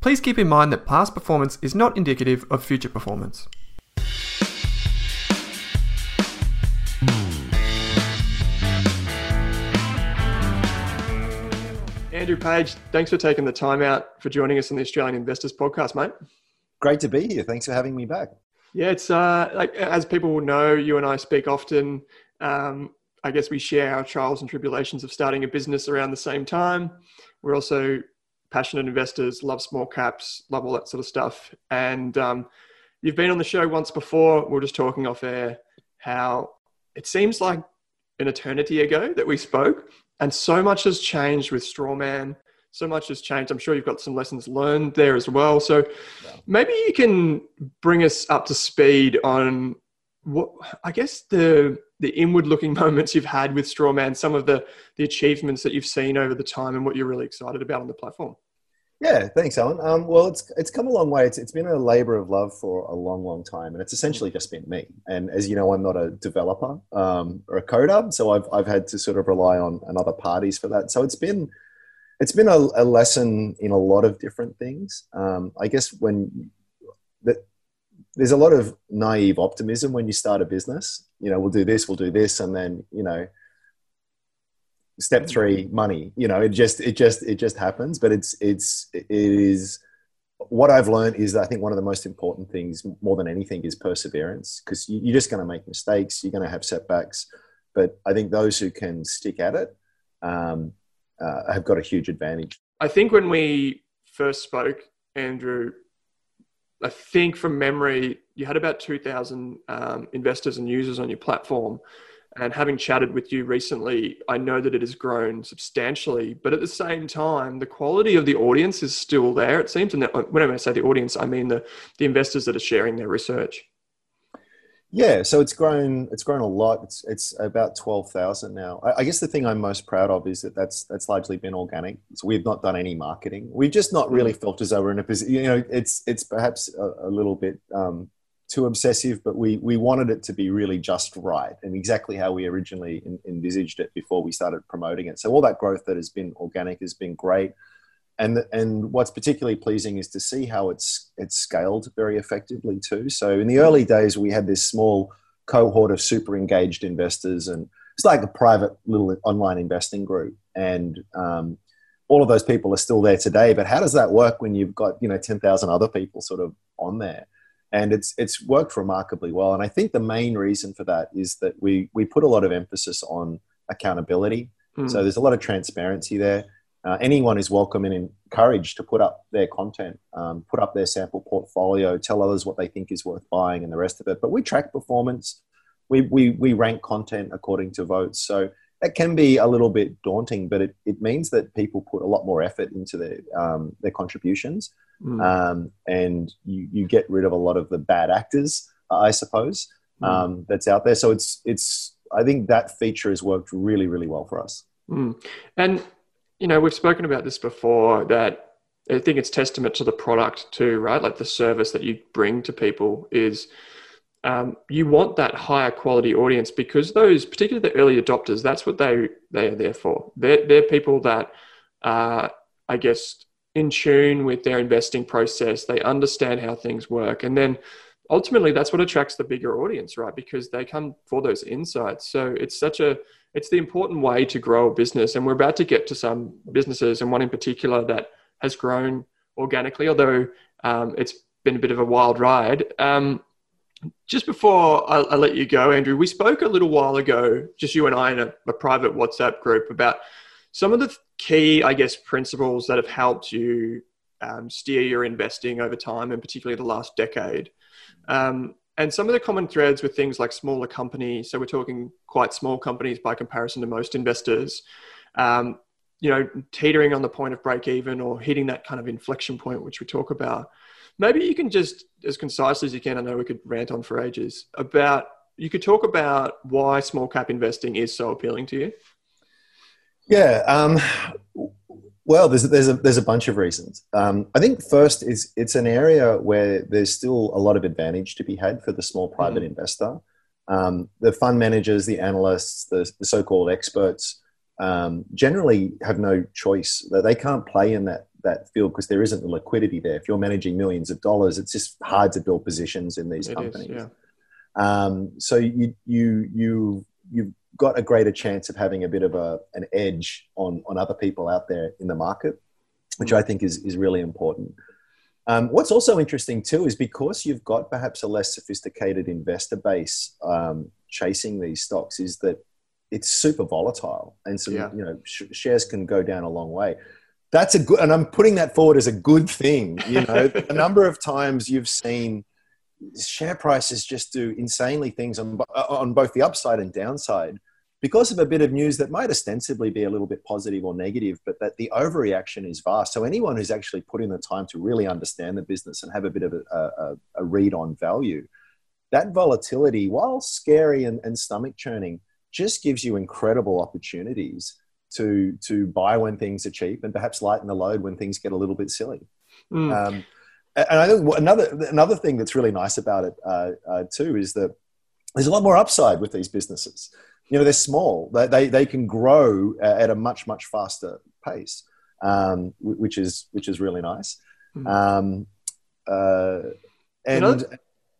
please keep in mind that past performance is not indicative of future performance. Andrew Page, thanks for taking the time out for joining us on the Australian Investors Podcast, mate. Great to be here. Thanks for having me back. Yeah, it's uh, like as people will know, you and I speak often. Um, I guess we share our trials and tribulations of starting a business around the same time. We're also passionate investors, love small caps, love all that sort of stuff. And um, you've been on the show once before. We are just talking off air how it seems like an eternity ago that we spoke, and so much has changed with Strawman. So much has changed. I'm sure you've got some lessons learned there as well. So yeah. maybe you can bring us up to speed on what I guess the the inward looking moments you've had with Strawman, some of the the achievements that you've seen over the time, and what you're really excited about on the platform. Yeah, thanks, Owen. Um, well, it's it's come a long way. It's it's been a labour of love for a long, long time, and it's essentially just been me. And as you know, I'm not a developer um, or a coder, so I've I've had to sort of rely on, on other parties for that. So it's been it's been a, a lesson in a lot of different things. Um, I guess when that there's a lot of naive optimism when you start a business. You know, we'll do this, we'll do this, and then you know step mm. three money you know it just it just it just happens. But it's it's it is what i've learned is i think one of the most important things more than anything is perseverance because you're just going to make mistakes you're going to have setbacks. But i think those who can stick at it um, uh, have got a huge advantage. I think when we first spoke andrew i think from memory you had about 2000 um, investors and users on your platform and having chatted with you recently, I know that it has grown substantially. But at the same time, the quality of the audience is still there. It seems, and when I say the audience, I mean the the investors that are sharing their research. Yeah, so it's grown. It's grown a lot. It's it's about twelve thousand now. I, I, guess the thing I'm most proud of is that that's that's largely been organic. So we've not done any marketing. We've just not really mm. felt as though we're in a position. You know, it's it's perhaps a, a little bit um, too obsessive, but we we wanted it to be really just right and exactly how we originally in, envisaged it before we started promoting it. So all that growth that has been organic has been great, and and what's particularly pleasing is to see how it's it's scaled very effectively too. So in the early days, we had this small cohort of super engaged investors, and it's like a private little online investing group, and um, all of those people are still there today. But how does that work when you've got you know ten thousand other people sort of on there? And it's it's worked remarkably well. And I think the main reason for that is that we we put a lot of emphasis on accountability. Mm. So there's a lot of transparency there. Uh, anyone is welcome and encouraged to put up their content, um, put up their sample portfolio, tell others what they think is worth buying, and the rest of it. But we track performance. We we we rank content according to votes. So that can be a little bit daunting, but it, it means that people put a lot more effort into their um, their contributions, mm. um, and you, you get rid of a lot of the bad actors, I suppose, mm. um, that's out there. So it's it's I think that feature has worked really really well for us. Mm. And you know we've spoken about this before that I think it's testament to the product too, right? Like the service that you bring to people is um, you want that higher quality audience because those, particularly the early adopters, that's what they they are there for. They're, they're people that are, I guess, in tune with their investing process. They understand how things work, and then ultimately that's what attracts the bigger audience, right? Because they come for those insights. So it's such a it's the important way to grow a business, and we're about to get to some businesses, and one in particular that has grown organically, although um, it's been a bit of a wild ride. Um, just before I, I, let you go, Andrew, we spoke a little while ago, just you and I in a, a private WhatsApp group about some of the key, I guess, principles that have helped you um, steer your investing over time, and particularly the last decade. Um, and some of the common threads were things like smaller companies, so we're talking quite small companies by comparison to most investors, um, you know, teetering on the point of break even or hitting that kind of inflection point, which we talk about. Maybe you can just, as concisely as you can, I know we could rant on for ages, about, you could talk about why small cap investing is so appealing to you. Yeah. Um, well, there's there's a there's a bunch of reasons. Um, I think first is it's an area where there's still a lot of advantage to be had for the small private mm. investor. Um, the fund managers, the analysts, the, the so-called experts um, generally have no choice. They can't play in that that field because there isn't the liquidity there. If you're managing millions of dollars, it's just hard to build positions in these it companies. Is, yeah. Um, so you you you you've got a greater chance of having a bit of a, an edge on, on other people out there in the market, which I think is, is really important. Um, what's also interesting too is because you've got perhaps a less sophisticated investor base um, chasing these stocks, is that it's super volatile, and so yeah. you know sh- shares can go down a long way. That's a good, and I'm putting that forward as a good thing. You know, a number of times you've seen share prices just do insanely things on on both the upside and downside because of a bit of news that might ostensibly be a little bit positive or negative, but that the overreaction is vast. So anyone who's actually put in the time to really understand the business and have a bit of a, a, a read on value, that volatility, while scary and, and stomach churning, just gives you incredible opportunities to to buy when things are cheap and perhaps lighten the load when things get a little bit silly. Mm. Um, and I think another another thing that's really nice about it uh, uh, too is that there's a lot more upside with these businesses you know they're small they, they, they can grow at a much much faster pace um, which is which is really nice mm-hmm. um, uh, and know,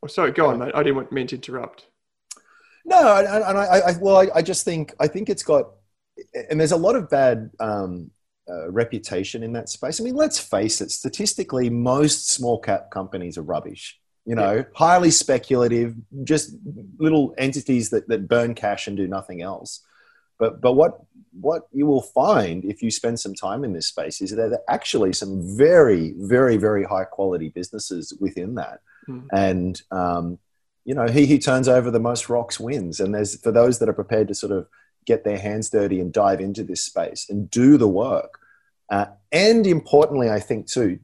oh, sorry go on mate i didn't mean to interrupt no and, and I, I, well I, I, just think i think it's got and there's a lot of bad um, uh, reputation in that space i mean let's face it statistically most small cap companies are rubbish you know, yeah. highly speculative, just little entities that, that burn cash and do nothing else. But but what what you will find if you spend some time in this space is that there are actually some very very very high quality businesses within that, mm. and um, you know he who turns over the most rocks wins. And there's for those that are prepared to sort of get their hands dirty and dive into this space and do the work. Uh, and importantly, I think too,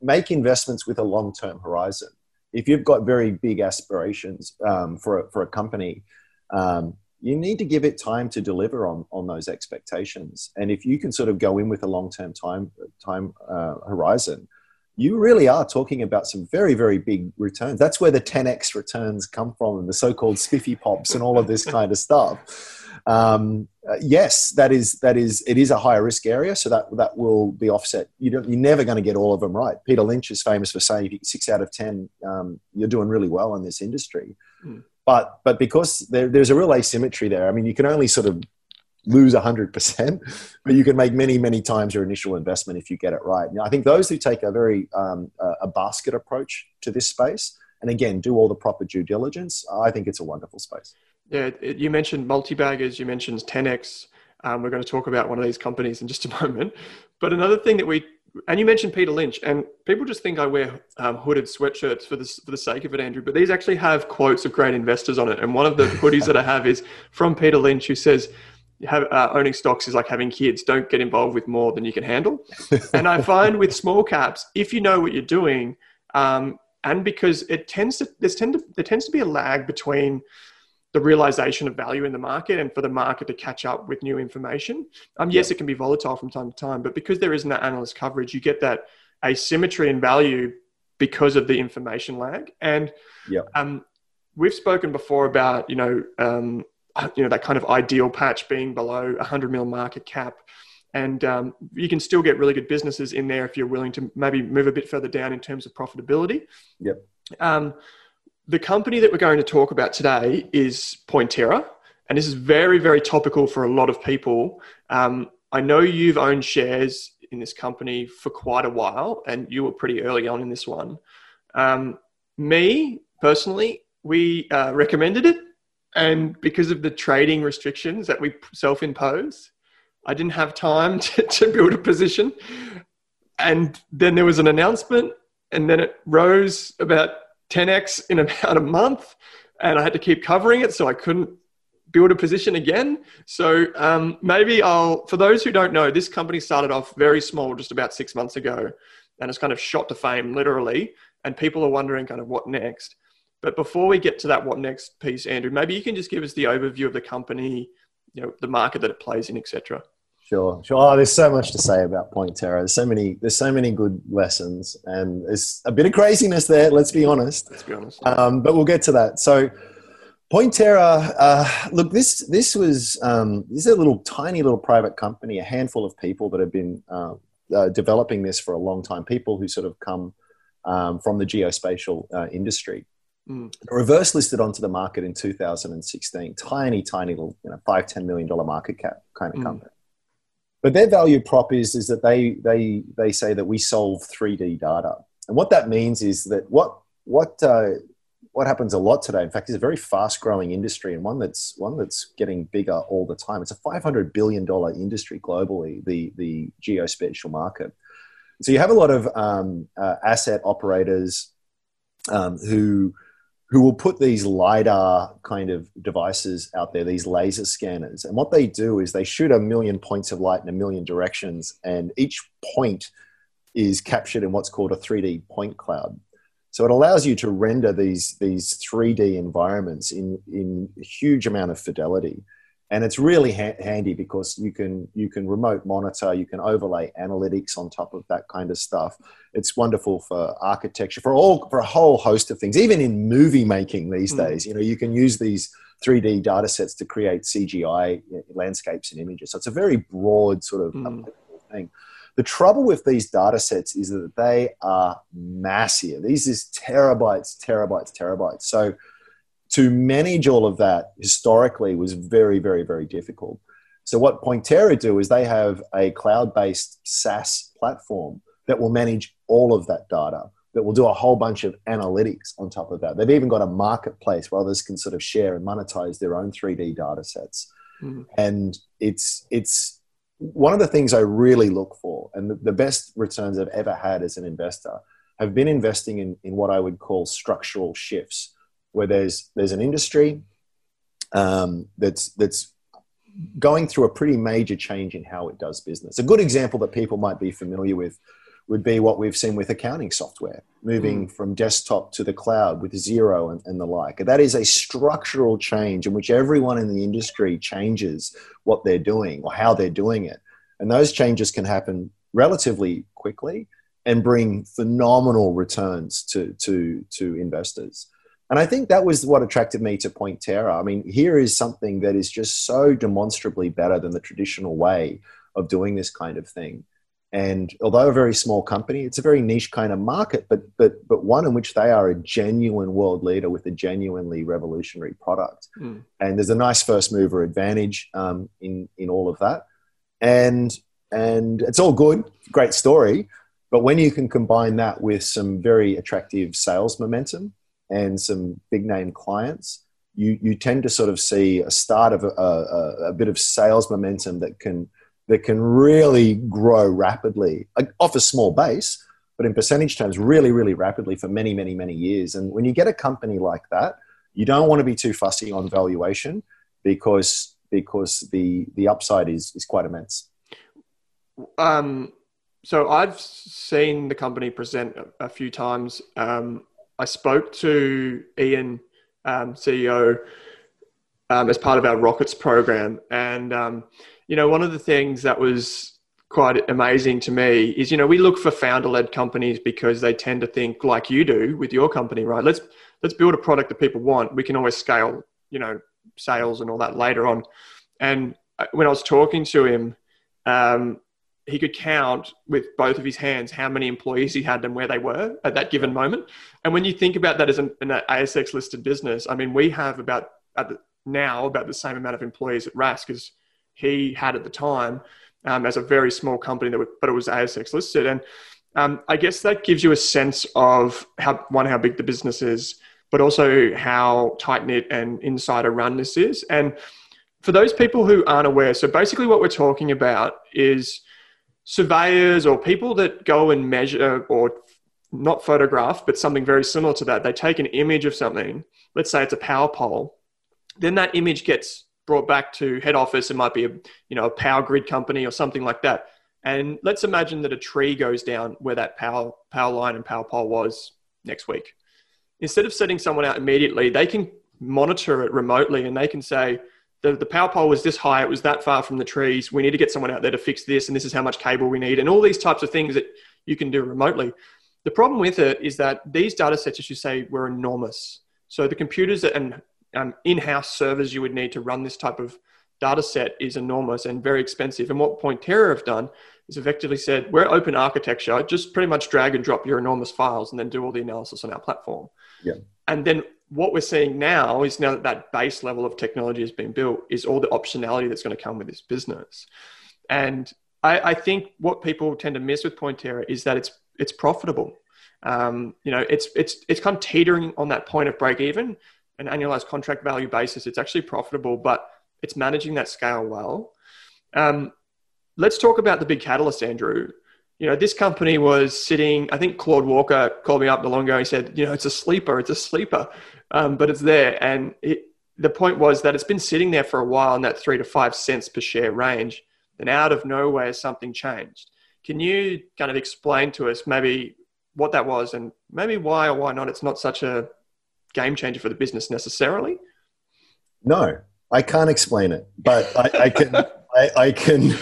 make investments with a long term horizon. If you've got very big aspirations um, for, a, for a company, um, you need to give it time to deliver on, on those expectations. And if you can sort of go in with a long term time, time uh, horizon, you really are talking about some very, very big returns. That's where the 10x returns come from and the so called spiffy pops and all of this kind of stuff um, uh, yes, that is that is it is a higher risk area, so that that will be offset. You don't, you're never going to get all of them right. Peter Lynch is famous for saying if you get six out of ten, um, you're doing really well in this industry. Mm. But but because there, there's a real asymmetry there. I mean, you can only sort of lose 100%, but you can make many, many times your initial investment if you get it right. Now, I think those who take a very um, a basket approach to this space, and again, do all the proper due diligence, I think it's a wonderful space. Yeah, it, you mentioned multi-baggers, you mentioned 10x. Um, we're going to talk about one of these companies in just a moment. But another thing that we, and you mentioned Peter Lynch, and people just think I wear um, hooded sweatshirts for, this, for the sake of it, Andrew. But these actually have quotes of great investors on it. And one of the hoodies that I have is from Peter Lynch, who says, have, uh, owning stocks is like having kids. Don't get involved with more than you can handle. and I find with small caps, if you know what you're doing, um, and because it tends to, tend to there tends to be a lag between the realization of value in the market and for the market to catch up with new information. Um, yes, it can be volatile from time to time, but because there isn't that analyst coverage, you get that asymmetry in value because of the information lag. And yep. um, we've spoken before about you know um, you know that kind of ideal patch being below 100 mil market cap. And um, you can still get really good businesses in there if you're willing to maybe move a bit further down in terms of profitability. Yep. The company that we're going to talk about today is Pointerra, and this is very, very topical for a lot of people. Um, I know you've owned shares in this company for quite a while, and you were pretty early on in this one. Um, me personally, we uh, recommended it, and because of the trading restrictions that we self-impose, I didn't have time to, to build a position. And then there was an announcement, and then it rose about 10x in about a month, and I had to keep covering it, so I couldn't build a position again. So um, maybe I'll, for those who don't know, this company started off very small, just about six months ago. and it's kind of shot to fame literally, and people are wondering kind of what next. But before we get to that what next piece, Andrew, maybe you can just give us the overview of the company, you know, the market that it plays in, etc. Sure, sure. Oh, there's so much to say about Point Pointerra. There's so many. There's so many good lessons, and there's a bit of craziness there. Let's be honest. Let's be honest. Um, but we'll get to that. So, Pointerra. Uh, look, this this was um, this is a little tiny little private company, a handful of people that have been uh, uh, developing this for a long time. People who sort of come um, from the geospatial uh, industry. Mm. Reverse listed onto the market in 2016. Tiny, tiny little, you know, five ten million dollar market cap kind of mm. company. But their value prop is, is that they, they, they say that we solve 3D data. And what that means is that what, what, uh, what happens a lot today, in fact, is a very fast growing industry and one that's, one that's getting bigger all the time. It's a $500 billion industry globally, the, the geospatial market. So you have a lot of um, uh, asset operators um, who, who will put these LiDAR kind of devices out there, these laser scanners. And what they do is they shoot a million points of light in a million directions, and each point is captured in what's called a 3D point cloud. So it allows you to render these, these 3D environments in, in huge amount of fidelity and it's really ha- handy because you can you can remote monitor you can overlay analytics on top of that kind of stuff. It's wonderful for architecture for all for a whole host of things even in movie making these mm. days. You know you can use these 3d data sets to create cgi landscapes and images. So it's a very broad sort of mm. thing. The trouble with these data sets is that they are massive. These is terabytes terabytes terabytes. So to manage all of that historically was very, very, very difficult. So what Pointerra do is they have a cloud-based SaaS platform that will manage all of that data, that will do a whole bunch of analytics on top of that. They've even got a marketplace where others can sort of share and monetize their own 3D data sets. Mm-hmm. And it's it's one of the things I really look for, and the, the best returns I've ever had as an investor have been investing in, in what I would call structural shifts where there's there's an industry um, that's that's going through a pretty major change in how it does business. A good example that people might be familiar with would be what we've seen with accounting software, moving mm. from desktop to the cloud with Xero and, and, the like. That is a structural change in which everyone in the industry changes what they're doing or how they're doing it. And those changes can happen relatively quickly and bring phenomenal returns to, to, to investors. And I think that was what attracted me to Pointerra. I mean, here is something that is just so demonstrably better than the traditional way of doing this kind of thing. And although a very small company, it's a very niche kind of market, but but but one in which they are a genuine world leader with a genuinely revolutionary product. Mm. And there's a nice first mover advantage um, in in all of that. And and it's all good, great story. But when you can combine that with some very attractive sales momentum and some big name clients, you, you tend to sort of see a start of a, a, a bit of sales momentum that can, that can really grow rapidly off a small base, but in percentage terms, really, really rapidly for many, many, many years. And when you get a company like that, you don't want to be too fussy on valuation because, because the, the upside is, is quite immense. Um, so I've seen the company present a, a few times. Um, I spoke to Ian, um, CEO, um, as part of our Rockets program. And, um, you know, one of the things that was quite amazing to me is, you know, we look for founder led companies because they tend to think like you do with your company, right? Let's, let's build a product that people want. We can always scale, you know, sales and all that later on. And uh, when I was talking to him, um, he could count with both of his hands how many employees he had and where they were at that given moment. And when you think about that as an, an ASX listed business, I mean, we have about the, now about the same amount of employees at Rask as he had at the time um, as a very small company, that but it was ASX listed. And um, I guess that gives you a sense of how one how big the business is, but also how tight knit and insider run this is. And for those people who aren't aware, so basically what we're talking about is surveyors or people that go and measure or not photograph, but something very similar to that. They take an image of something, let's say it's a power pole, then that image gets brought back to head office. It might be a you know a power grid company or something like that. And let's imagine that a tree goes down where that power power line and power pole was next week. Instead of setting someone out immediately, they can monitor it remotely and they can say, the, the power pole was this high, it was that far from the trees. We need to get someone out there to fix this, and this is how much cable we need, and all these types of things that you can do remotely. The problem with it is that these data sets, as you say, were enormous. So the computers and um, in-house servers you would need to run this type of data set is enormous and very expensive. And what Pointerra have done is effectively said, we're open architecture, just pretty much drag and drop your enormous files and then do all the analysis on our platform. Yeah. And then what we're seeing now is now that that base level of technology has been built is all the optionality that's going to come with this business. And I, I think what people tend to miss with Pointerra is that it's it's profitable. Um, you know, it's it's it's kind of teetering on that point of break even, an annualized contract value basis. It's actually profitable, but it's managing that scale well. Um, let's talk about the big catalyst, Andrew. You know, this company was sitting, I think Claude Walker called me up the long ago. He said, you know, it's a sleeper, it's a sleeper, um, but it's there. And it, the point was that it's been sitting there for a while in that three to five cents per share range. Then out of nowhere, something changed. Can you kind of explain to us maybe what that was and maybe why or why not it's not such a game changer for the business necessarily? No, I can't explain it, but I, I can. I, I, can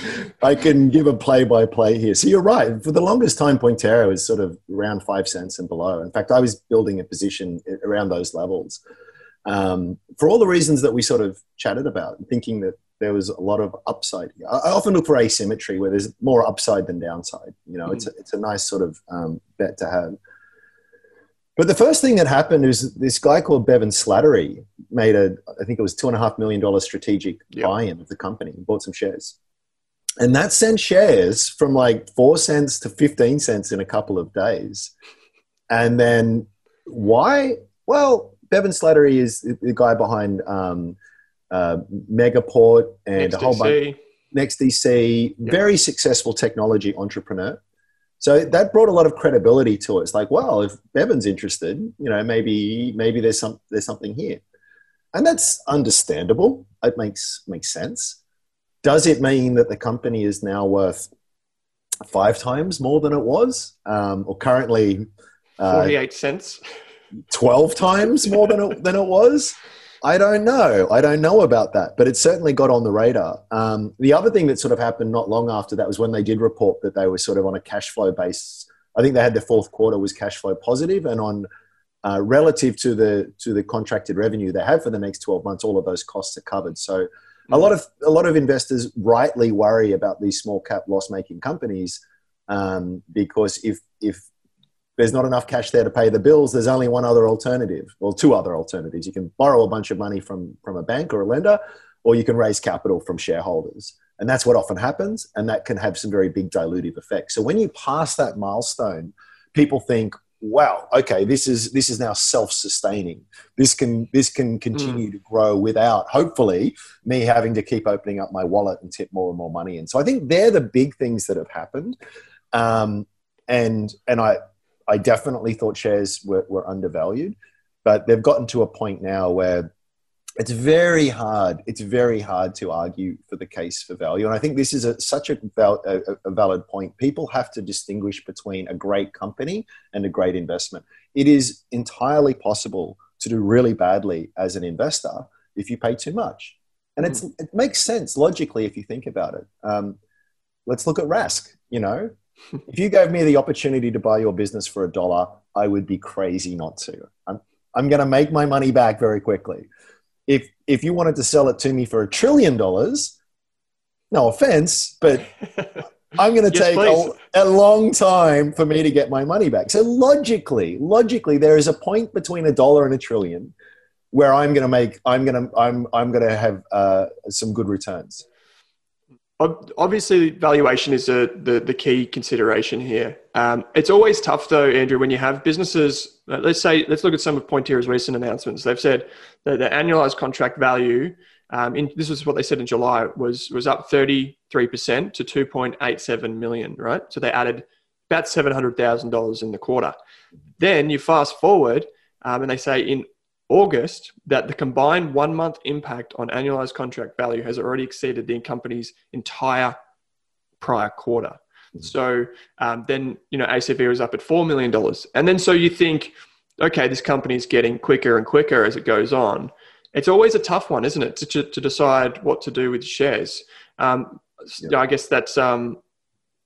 I can give a play by play here. So you're right. For the longest time, Pointerra was sort of around five cents and below. In fact, I was building a position around those levels um, for all the reasons that we sort of chatted about, thinking that there was a lot of upside. Here. I often look for asymmetry where there's more upside than downside. You know, mm-hmm. it's a, it's a nice sort of um, bet to have. But the first thing that happened is this guy called Bevan Slattery made a, I think it was two and a half million dollar strategic yep. buy-in of the company, and bought some shares, and that sent shares from like four cents to fifteen cents in a couple of days. And then why? Well, Bevan Slattery is the guy behind um, uh, Megaport and Next a whole DC. bunch. NextDC, yep. very successful technology entrepreneur. So that brought a lot of credibility to it. It's like, well, if Bevan's interested, you know, maybe maybe there's some there's something here, and that's understandable. It makes makes sense. Does it mean that the company is now worth five times more than it was, um, or currently uh, forty-eight cents, twelve times more than it, than it was? I don't know. I don't know about that, but it certainly got on the radar. Um, the other thing that sort of happened not long after that was when they did report that they were sort of on a cash flow base. I think they had the fourth quarter was cash flow positive, and on uh, relative to the to the contracted revenue they have for the next twelve months, all of those costs are covered. So, a lot of a lot of investors rightly worry about these small cap loss making companies um, because if if there's not enough cash there to pay the bills, there's only one other alternative, or two other alternatives. You can borrow a bunch of money from, from a bank or a lender, or you can raise capital from shareholders. And that's what often happens, and that can have some very big dilutive effects. So when you pass that milestone, people think, wow, okay, this is this is now self-sustaining. This can this can continue mm. to grow without hopefully me having to keep opening up my wallet and tip more and more money in. So I think they're the big things that have happened. Um, and and I I definitely thought shares were, were undervalued, but they've gotten to a point now where it's very hard. It's very hard to argue for the case for value, and I think this is a, such a, val, a, a, valid point. People have to distinguish between a great company and a great investment. It is entirely possible to do really badly as an investor if you pay too much, and it's mm. it makes sense logically if you think about it. Um, let's look at Rask. You know, if you gave me the opportunity to buy your business for a dollar, I would be crazy not to. I'm, I'm going to make my money back very quickly. If, if you wanted to sell it to me for a trillion dollars, no offense, but I'm going to yes, take a, a, long time for me to get my money back. So logically, logically, there is a point between a dollar and a trillion where I'm going to make, I'm going to, I'm, I'm going to have uh, some good returns. Obviously, valuation is a, the, the key consideration here. Um, it's always tough, though, Andrew, when you have businesses. Uh, let's say, let's look at some of Pointerra's recent announcements. They've said that the annualized contract value, um, in, this is what they said in July, was was up 33% to 2.87 million, right? So they added about $700,000 in the quarter. Then you fast forward, um, and they say in August that the combined one month impact on annualized contract value has already exceeded the company's entire prior quarter. So um, then, you know, ACV was up at $4 million. And then so you think, okay, this company is getting quicker and quicker as it goes on. It's always a tough one, isn't it, to, to decide what to do with shares. Um. I guess that's um,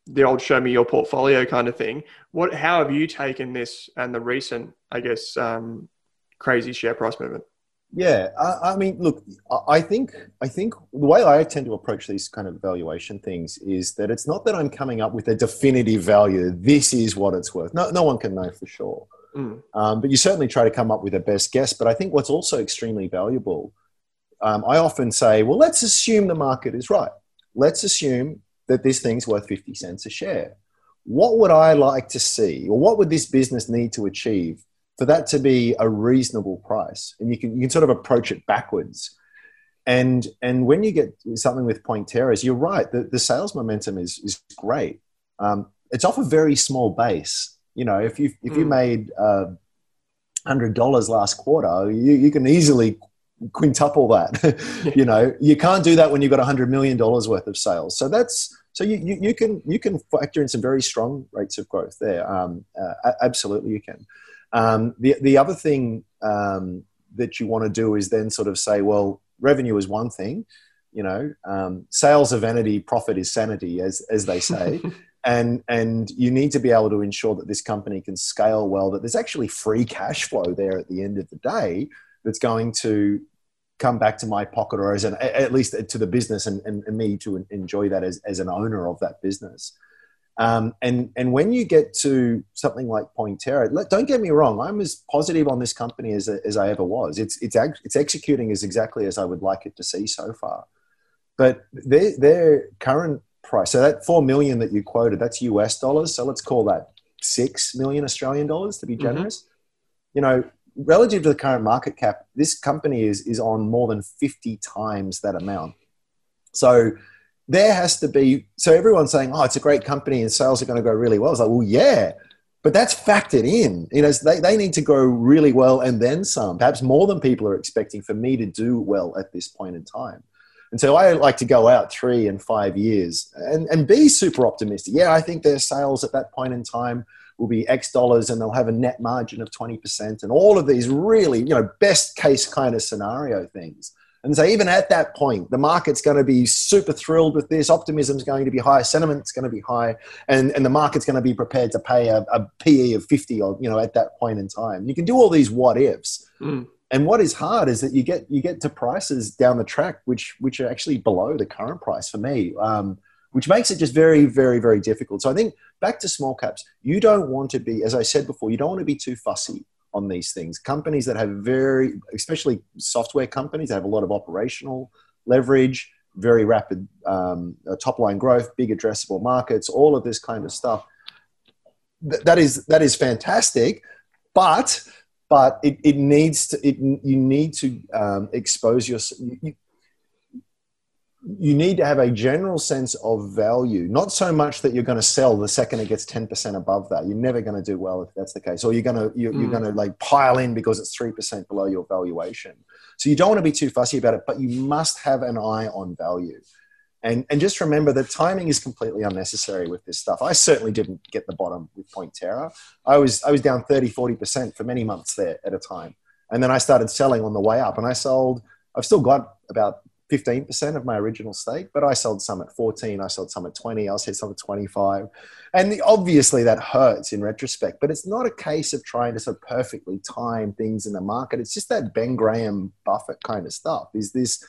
the old show me your portfolio kind of thing. What, how have you taken this and the recent, I guess, um, crazy share price movement? Yeah, I, I, mean, look, I think I think the way I tend to approach these kind of valuation things is that it's not that I'm coming up with a definitive value. This is what it's worth. No, no one can know for sure. Mm. Um, but you certainly try to come up with a best guess. But I think what's also extremely valuable, um, I often say, well, let's assume the market is right. Let's assume that this thing's worth 50 cents a share. What would I like to see, or what would this business need to achieve for that to be a reasonable price? And you can, you can sort of approach it backwards. And, and when you get something with Pointeras, you're right, the, the sales momentum is, is great. Um, it's off a very small base. You know, if you, if you hmm. made uh, $100 last quarter, you, you can easily quintuple that. you know, you can't do that when you've got $100 million worth of sales. So that's, so you, you, you, can you can factor in some very strong rates of growth there. Um, uh, absolutely, you can. Um, the the other thing um, that you want to do is then sort of say, well, revenue is one thing, you know, um, sales are vanity, profit is sanity, as as they say. and and you need to be able to ensure that this company can scale well that there's actually free cash flow there at the end of the day that's going to come back to my pocket or as an at least to the business and, and, and me to enjoy that as, as an owner of that business um, and and when you get to something like Pointerra, don't get me wrong, I'm as positive on this company as, as I ever was. It's it's it's executing as exactly as I would like it to see so far. But their their current price, so that four million that you quoted, that's US dollars. So let's call that six million Australian dollars to be mm-hmm. generous. Mm-hmm. You know, relative to the current market cap, this company is is on more than 50 times that amount. So there has to be so everyone's saying, oh, it's a great company and sales are going to go really well. It's like, well, yeah, but that's factored in. You know, they, they need to go really well and then some, perhaps more than people are expecting for me to do well at this point in time. And so I like to go out three and five years and, and be super optimistic. Yeah, I think their sales at that point in time will be X dollars and they'll have a net margin of 20% and all of these really, you know, best case kind of scenario things. And so even at that point, the market's going to be super thrilled with this. Optimism is going to be high. Sentiment's going to be high. And, and the market's going to be prepared to pay a, a PE of 50 or, you know, at that point in time. You can do all these what ifs. Mm. And what is hard is that you get you get to prices down the track which which are actually below the current price for me. Um, which makes it just very, very, very difficult. So I think back to small caps, you don't want to be, as I said before, you don't want to be too fussy on these things. Companies that have very, especially software companies that have a lot of operational leverage, very rapid um, uh, top line growth, big addressable markets, all of this kind of stuff. Th- that is that is fantastic, but but it, it needs to it, you need to um, expose yourself. You, you need to have a general sense of value, not so much that you're going to sell the second it gets 10% above that. You're never going to do well if that's the case. Or you're going to, you're, mm. you're going to like pile in because it's 3% below your valuation. So you don't want to be too fussy about it, but you must have an eye on value. And, and just remember that timing is completely unnecessary with this stuff. I certainly didn't get the bottom with Pointerra. I was, I was down 30, 40% for many months there at a time. And then I started selling on the way up and I sold, I've still got about 15% of my original stake, but I sold some at 14, I sold some at 20, I sold some at 25. And the, obviously that hurts in retrospect, but it's not a case of trying to sort of perfectly time things in the market. It's just that Ben Graham Buffett kind of stuff. Is this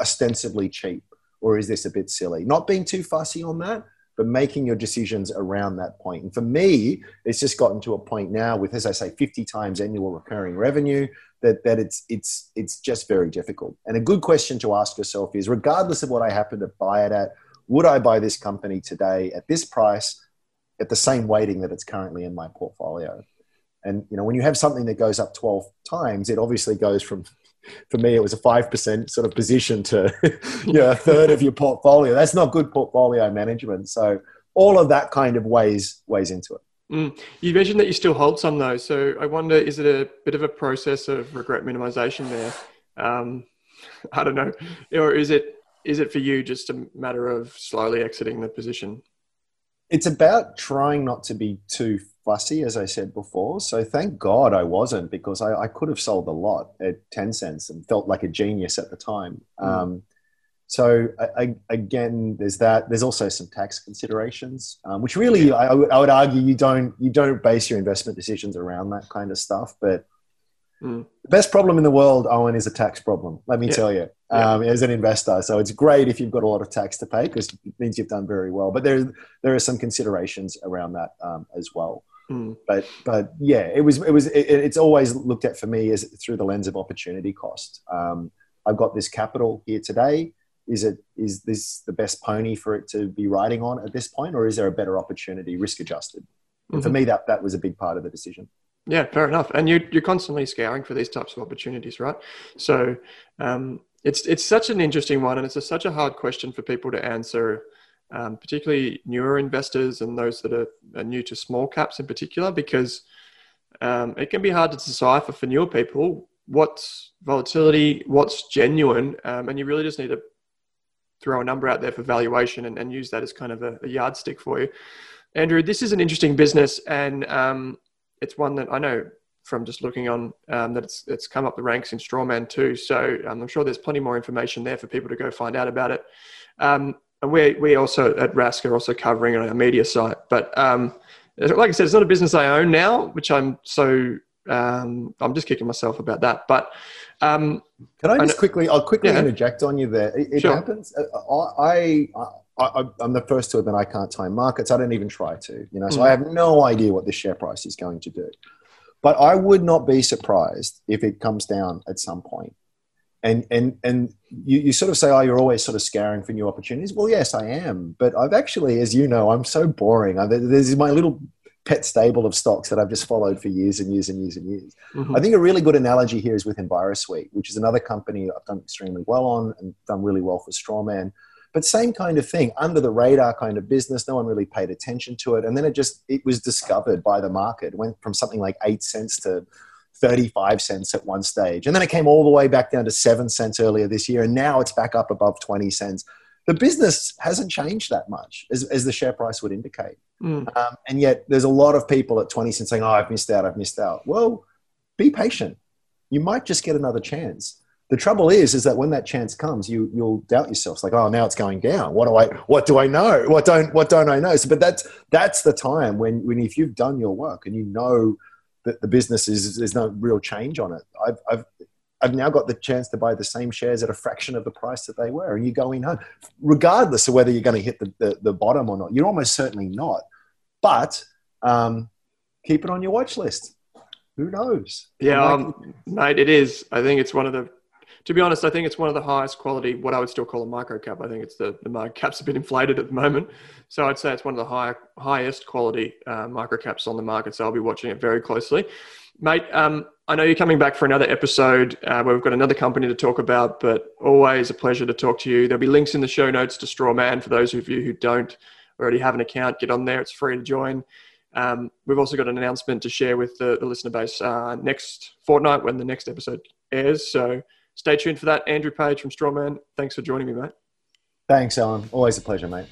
ostensibly cheap or is this a bit silly? Not being too fussy on that, but making your decisions around that point. And for me, it's just gotten to a point now with, as I say, 50 times annual recurring revenue that, that it's, it's, it's just very difficult. And a good question to ask yourself is regardless of what I happen to buy it at, would I buy this company today at this price at the same weighting that it's currently in my portfolio? And you know, when you have something that goes up 12 times, it obviously goes from for me, it was a 5% sort of position to you know, a third of your portfolio. That's not good portfolio management. So all of that kind of weighs, weighs into it. Mm. You mentioned that you still hold some though. So I wonder, is it a bit of a process of regret minimization there? Um, I don't know. Or is it, is it for you just a matter of slowly exiting the position? it's about trying not to be too fussy, as I said before. So thank God I wasn't because I, I could have sold a lot at 10 cents and felt like a genius at the time. Mm. Um, so I, again, there's that. There's also some tax considerations, um, which really I, I, would argue you don't you don't base your investment decisions around that kind of stuff. But mm. the best problem in the world, Owen, is a tax problem. Let me yeah. tell you, um, yeah. as an investor. So it's great if you've got a lot of tax to pay because it means you've done very well. But there there are some considerations around that um, as well. Mm. But but yeah, it was it was it, it's always looked at for me as through the lens of opportunity cost. Um, I've got this capital here today is it is this the best pony for it to be riding on at this point, or is there a better opportunity, risk adjusted? Mm-hmm. For me, that that was a big part of the decision. Yeah, fair enough. And you you're constantly scouring for these types of opportunities, right? So um, it's it's such an interesting one, and it's a, such a hard question for people to answer. Um, particularly newer investors and those that are, are, new to small caps in particular, because um, it can be hard to decipher for newer people what's volatility, what's genuine, um, and you really just need to throw a number out there for valuation and, and use that as kind of a, a, yardstick for you. Andrew, this is an interesting business, and um, it's one that I know from just looking on um, that it's, it's come up the ranks in Strawman too. So um, I'm sure there's plenty more information there for people to go find out about it. Um, and we we also at Rask are also covering it on our media site. But um, like I said, it's not a business I own now, which I'm so um, I'm just kicking myself about that. But um, can I just quickly? I'll quickly yeah. interject on you there. It, it sure. happens. Uh, I, I, I, am the first to admit I can't time markets. I don't even try to. You know, so mm. I have no idea what the share price is going to do. But I would not be surprised if it comes down at some point. And and and you, you sort of say, oh, you're always sort of scouring for new opportunities. Well, yes, I am. But I've actually, as you know, I'm so boring. I, there's my little pet stable of stocks that I've just followed for years and years and years and years. Mm-hmm. I think a really good analogy here is with EnviroSuite, which is another company I've done extremely well on and done really well for Strawman. But same kind of thing, under the radar kind of business. No one really paid attention to it, and then it just it was discovered by the market. It went from something like eight cents to 35 cents at one stage. And then it came all the way back down to seven cents earlier this year. And now it's back up above 20 cents. The business hasn't changed that much, as, as the share price would indicate. Mm. Um, and yet there's a lot of people at 20 saying, oh, I've missed out, I've missed out. Well, be patient. You might just get another chance. The trouble is, is that when that chance comes, you you'll doubt yourself. It's like, oh, now it's going down. What do I what do I know? What don't what don't I know? So, but that's that's the time when when if you've done your work and you know that the business is there's no real change on it. I've, I've I've now got the chance to buy the same shares at a fraction of the price that they were, and you go in home, regardless of whether you're going to hit the, the, the bottom or not. You're almost certainly not, but um, keep it on your watch list. Who knows? Yeah, um, mate, it is. I think it's one of the. To be honest, I think it's one of the highest quality. What I would still call a micro cap. I think it's the the micro cap's a bit inflated at the moment, so I'd say it's one of the high, highest quality uh, micro caps on the market. So I'll be watching it very closely, mate. Um, I know you're coming back for another episode uh, where we've got another company to talk about, but always a pleasure to talk to you. There'll be links in the show notes to Strawman for those of you who don't already have an account. Get on there; it's free to join. Um, we've also got an announcement to share with the, the listener base uh, next fortnight when the next episode airs. So stay tuned for that. Andrew Page from Strawman, thanks for joining me, mate. Thanks, Owen. Always a pleasure, mate.